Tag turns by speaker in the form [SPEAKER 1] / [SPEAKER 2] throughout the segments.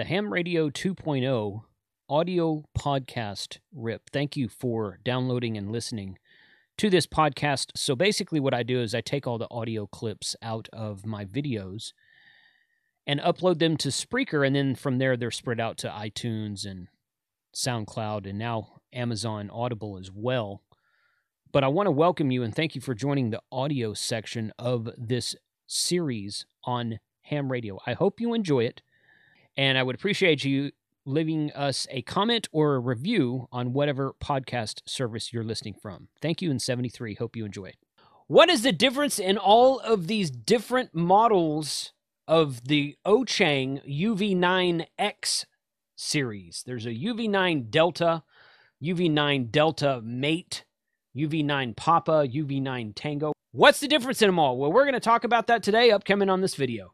[SPEAKER 1] The Ham Radio 2.0 audio podcast rip. Thank you for downloading and listening to this podcast. So basically, what I do is I take all the audio clips out of my videos and upload them to Spreaker, and then from there they're spread out to iTunes and SoundCloud, and now Amazon Audible as well. But I want to welcome you and thank you for joining the audio section of this series on ham radio. I hope you enjoy it, and I would appreciate you leaving us a comment or a review on whatever podcast service you're listening from. Thank you in 73. Hope you enjoy. What is the difference in all of these different models of the Ochang UV9X series? There's a UV9 Delta, UV9 Delta Mate, UV9 Papa, UV9 Tango. What's the difference in them all? Well, we're going to talk about that today, upcoming on this video.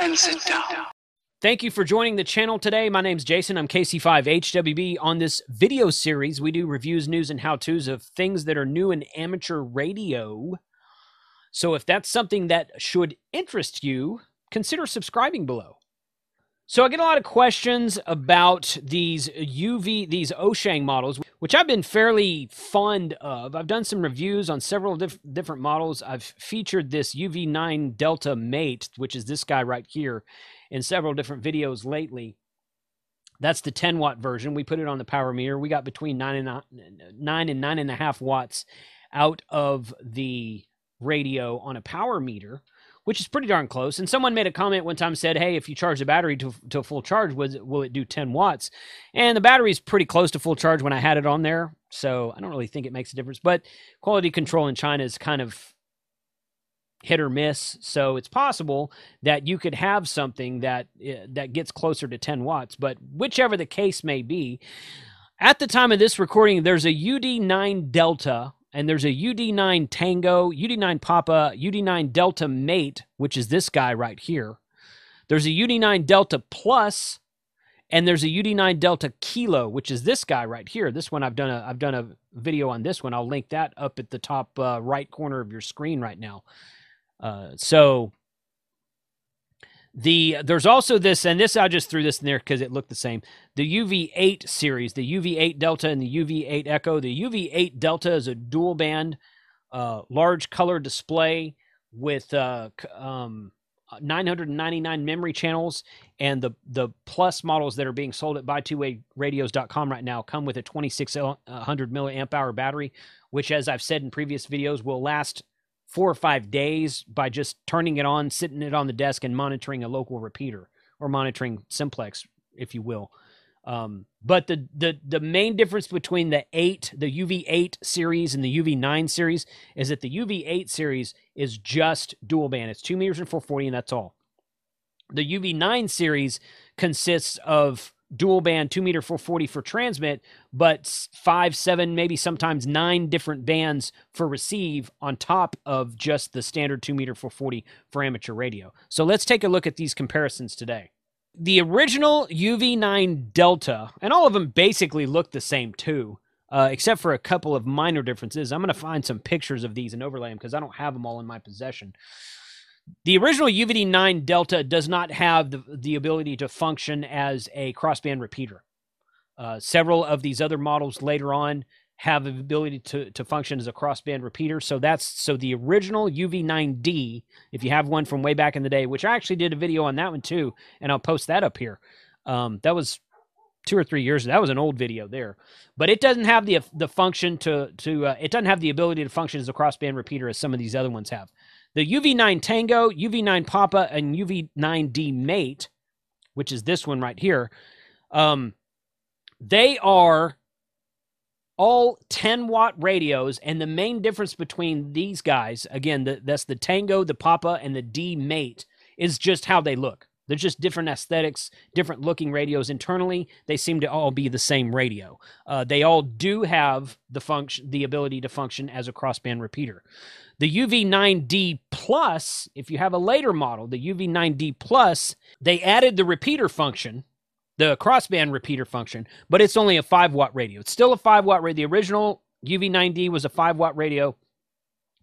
[SPEAKER 2] And sit down.
[SPEAKER 1] Thank you for joining the channel today. My name's Jason. I'm KC5HWB. On this video series, we do reviews, news, and how to's of things that are new in amateur radio. So if that's something that should interest you, consider subscribing below. So I get a lot of questions about these UV, these Ochang models, which I've been fairly fond of. I've done some reviews on several diff- different models. I've featured this UV9 Delta Mate, which is this guy right here, in several different videos lately. That's the 10 watt version. We put it on the power meter. We got between nine and nine and nine and a half watts out of the radio on a power meter which is pretty darn close. And someone made a comment one time said, "Hey, if you charge the battery to to full charge, was will it do 10 watts?" And the battery is pretty close to full charge when I had it on there, so I don't really think it makes a difference. But quality control in China is kind of hit or miss, so it's possible that you could have something that eh, that gets closer to 10 watts. But whichever the case may be, at the time of this recording, there's a UV9 Delta and there's a UV9 Tango, UV9 Papa, UV9 Delta Mate, which is this guy right here. There's a UV9 Delta Plus, and there's a UV9 Delta Kilo, which is this guy right here. This one I've done a I've done a video on this one. I'll link that up at the top uh, right corner of your screen right now. Uh, so the there's also this, and this I just threw this in there because it looked the same. The UV8 series, the UV8 Delta and the UV8 Echo. The UV8 Delta is a dual band, uh, large color display with uh, um, 999 memory channels, and the the plus models that are being sold at buy2wayradios.com right now come with a 2600 milliamp hour battery, which, as I've said in previous videos, will last four or five days by just turning it on, sitting it on the desk, and monitoring a local repeater or monitoring simplex, if you will. Um, but the the the main difference between the eight, the UV8 series and the UV9 series is that the UV8 series is just dual band. It's two meters and 440, and that's all. The UV9 series consists of dual band 2 meter 440 for transmit but five seven maybe sometimes nine different bands for receive on top of just the standard 2 meter 440 for amateur radio. So let's take a look at these comparisons today. The original uv9 delta and all of them basically look the same too uh, except for a couple of minor differences. I'm going to find some pictures of these and overlay them because i don't have them all in my possession the original UVD9 Delta does not have the, the ability to function as a crossband repeater. Uh, several of these other models later on have the ability to, to function as a crossband repeater. So that's so the original UV9D, if you have one from way back in the day, which I actually did a video on that one too, and I'll post that up here. Um, that was two or three years. That was an old video there, but it doesn't have the the function to to uh, it doesn't have the ability to function as a crossband repeater as some of these other ones have. The UV9 Tango, UV9 Papa, and UV9D Mate, which is this one right here, um, they are all 10 watt radios and the main difference between these guys again the, that's the tango the papa and the d mate is just how they look they're just different aesthetics, different looking radios internally. They seem to all be the same radio. Uh, they all do have the function, the ability to function as a crossband repeater. The UV9D Plus, if you have a later model, the UV9D Plus, they added the repeater function, the crossband repeater function, but it's only a five watt radio. It's still a five watt radio. The original UV9D was a five watt radio.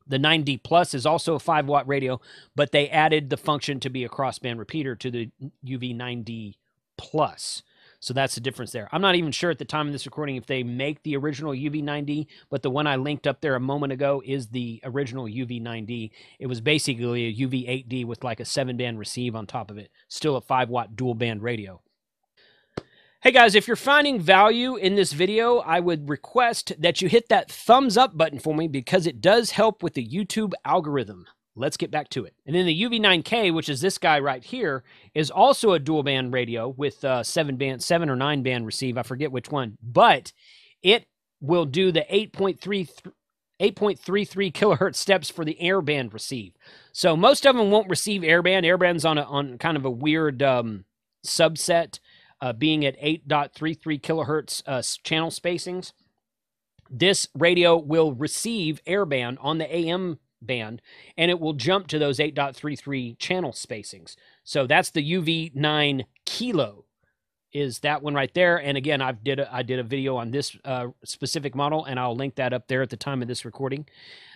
[SPEAKER 1] The 9D Plus is also a 5 watt radio, but they added the function to be a crossband repeater to the UV9D Plus. So that's the difference there. I'm not even sure at the time of this recording if they make the original UV9D, but the one I linked up there a moment ago is the original UV9D. It was basically a UV8D with like a seven band receive on top of it, still a five watt dual band radio. Hey guys, if you're finding value in this video, I would request that you hit that thumbs up button for me because it does help with the YouTube algorithm. Let's get back to it. And then the UV9K, which is this guy right here, is also a dual band radio with uh, seven band, seven or nine band receive. I forget which one, but it will do the 8.3 8.33 kilohertz steps for the airband receive. So most of them won't receive airband. Airband's on a on kind of a weird um, subset uh, being at 8.33 kilohertz uh, channel spacings. This radio will receive airband on the AM band and it will jump to those 8.33 channel spacings. So that's the UV9 Kilo is that one right there. And again, I've did a, I did a video on this uh, specific model and I'll link that up there at the time of this recording.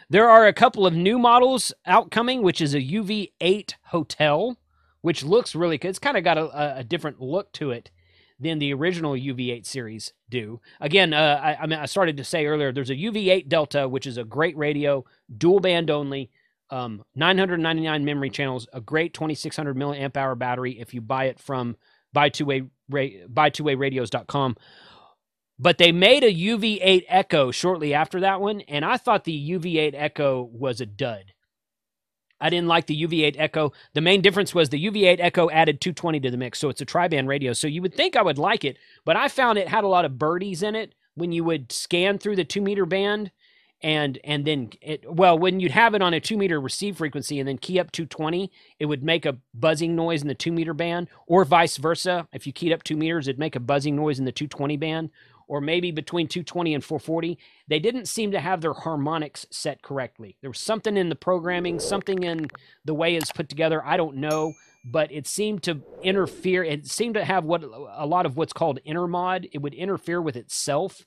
[SPEAKER 1] There are a couple of new models outcoming, which is a UV8 Hotel which looks really good. It's kind of got a, a, different look to it than the original UV8 series do. Again, uh, I, I, mean, I started to say earlier, there's a UV8 Delta, which is a great radio, dual band only, um, 999 memory channels, a great 2600 milliamp hour battery if you buy it from buy two way radios.com. But they made a UV8 Echo shortly after that one, and I thought the UV8 Echo was a dud. I didn't like the UV8 Echo. The main difference was the UV8 Echo added 220 to the mix, so it's a tri-band radio. So you would think I would like it, but I found it had a lot of birdies in it when you would scan through the two meter band, and and then it well when you'd have it on a two meter receive frequency and then key up 220, it would make a buzzing noise in the two meter band, or vice versa. If you keyed up two meters, it'd make a buzzing noise in the 220 band or maybe between 220 and 440, they didn't seem to have their harmonics set correctly. There was something in the programming, something in the way it's put together. I don't know, but it seemed to interfere. It seemed to have what a lot of what's called intermod. It would interfere with itself.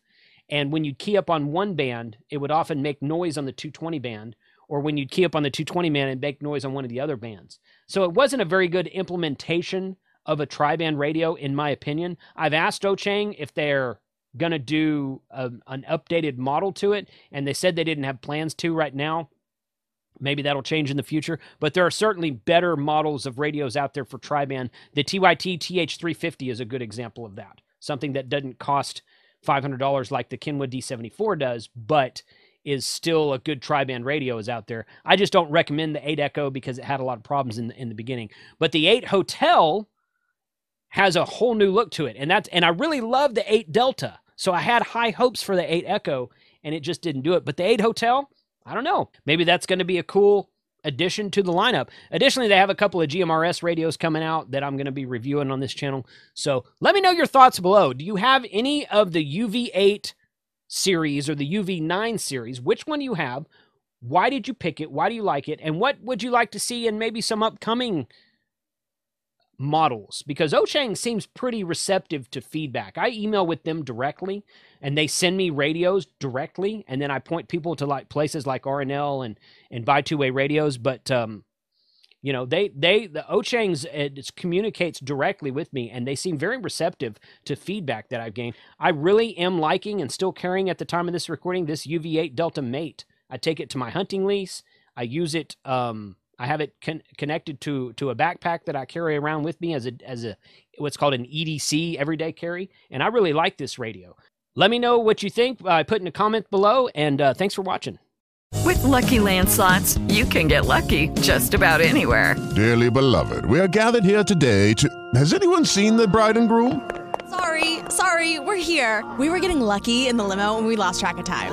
[SPEAKER 1] And when you'd key up on one band, it would often make noise on the 220 band, or when you'd key up on the 220 band and make noise on one of the other bands. So it wasn't a very good implementation of a tri-band radio, in my opinion. I've asked Ochang if they're going to do a, an updated model to it, and they said they didn't have plans to right now. Maybe that'll change in the future, but there are certainly better models of radios out there for tri-band. The TYT TH350 is a good example of that. Something that doesn't cost $500 like the Kenwood D74 does, but is still a good tri-band radio is out there. I just don't recommend the 8 Echo because it had a lot of problems in the, in the beginning. But the 8 Hotel has a whole new look to it, and that's and I really love the 8 Delta. So I had high hopes for the 8 Echo and it just didn't do it. But the 8 Hotel, I don't know. Maybe that's going to be a cool addition to the lineup. Additionally, they have a couple of GMRS radios coming out that I'm going to be reviewing on this channel. So let me know your thoughts below. Do you have any of the UV8 series or the UV9 series? Which one do you have? Why did you pick it? Why do you like it? And what would you like to see in maybe some upcoming models because Ochang seems pretty receptive to feedback. I email with them directly and they send me radios directly and then I point people to like places like RNL and and buy two-way radios but um You know, they they the Ochang's it communicates directly with me, and they seem very receptive to feedback that I've gained. I really am liking and still carrying at the time of this recording this UV8 Delta Mate. I take it to my hunting lease. I use it. Um, I have it con- connected to to a backpack that I carry around with me as a as a what's called an EDC everyday carry, and I really like this radio. Let me know what you think by putting a comment below, and uh, thanks for watching.
[SPEAKER 3] With Lucky Land slots, you can get lucky just about anywhere.
[SPEAKER 4] Dearly beloved, we are gathered here today to. Has anyone seen the bride and groom?
[SPEAKER 5] Sorry, sorry, we're here. We were getting lucky in the limo and we lost track of time.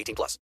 [SPEAKER 6] 18 plus.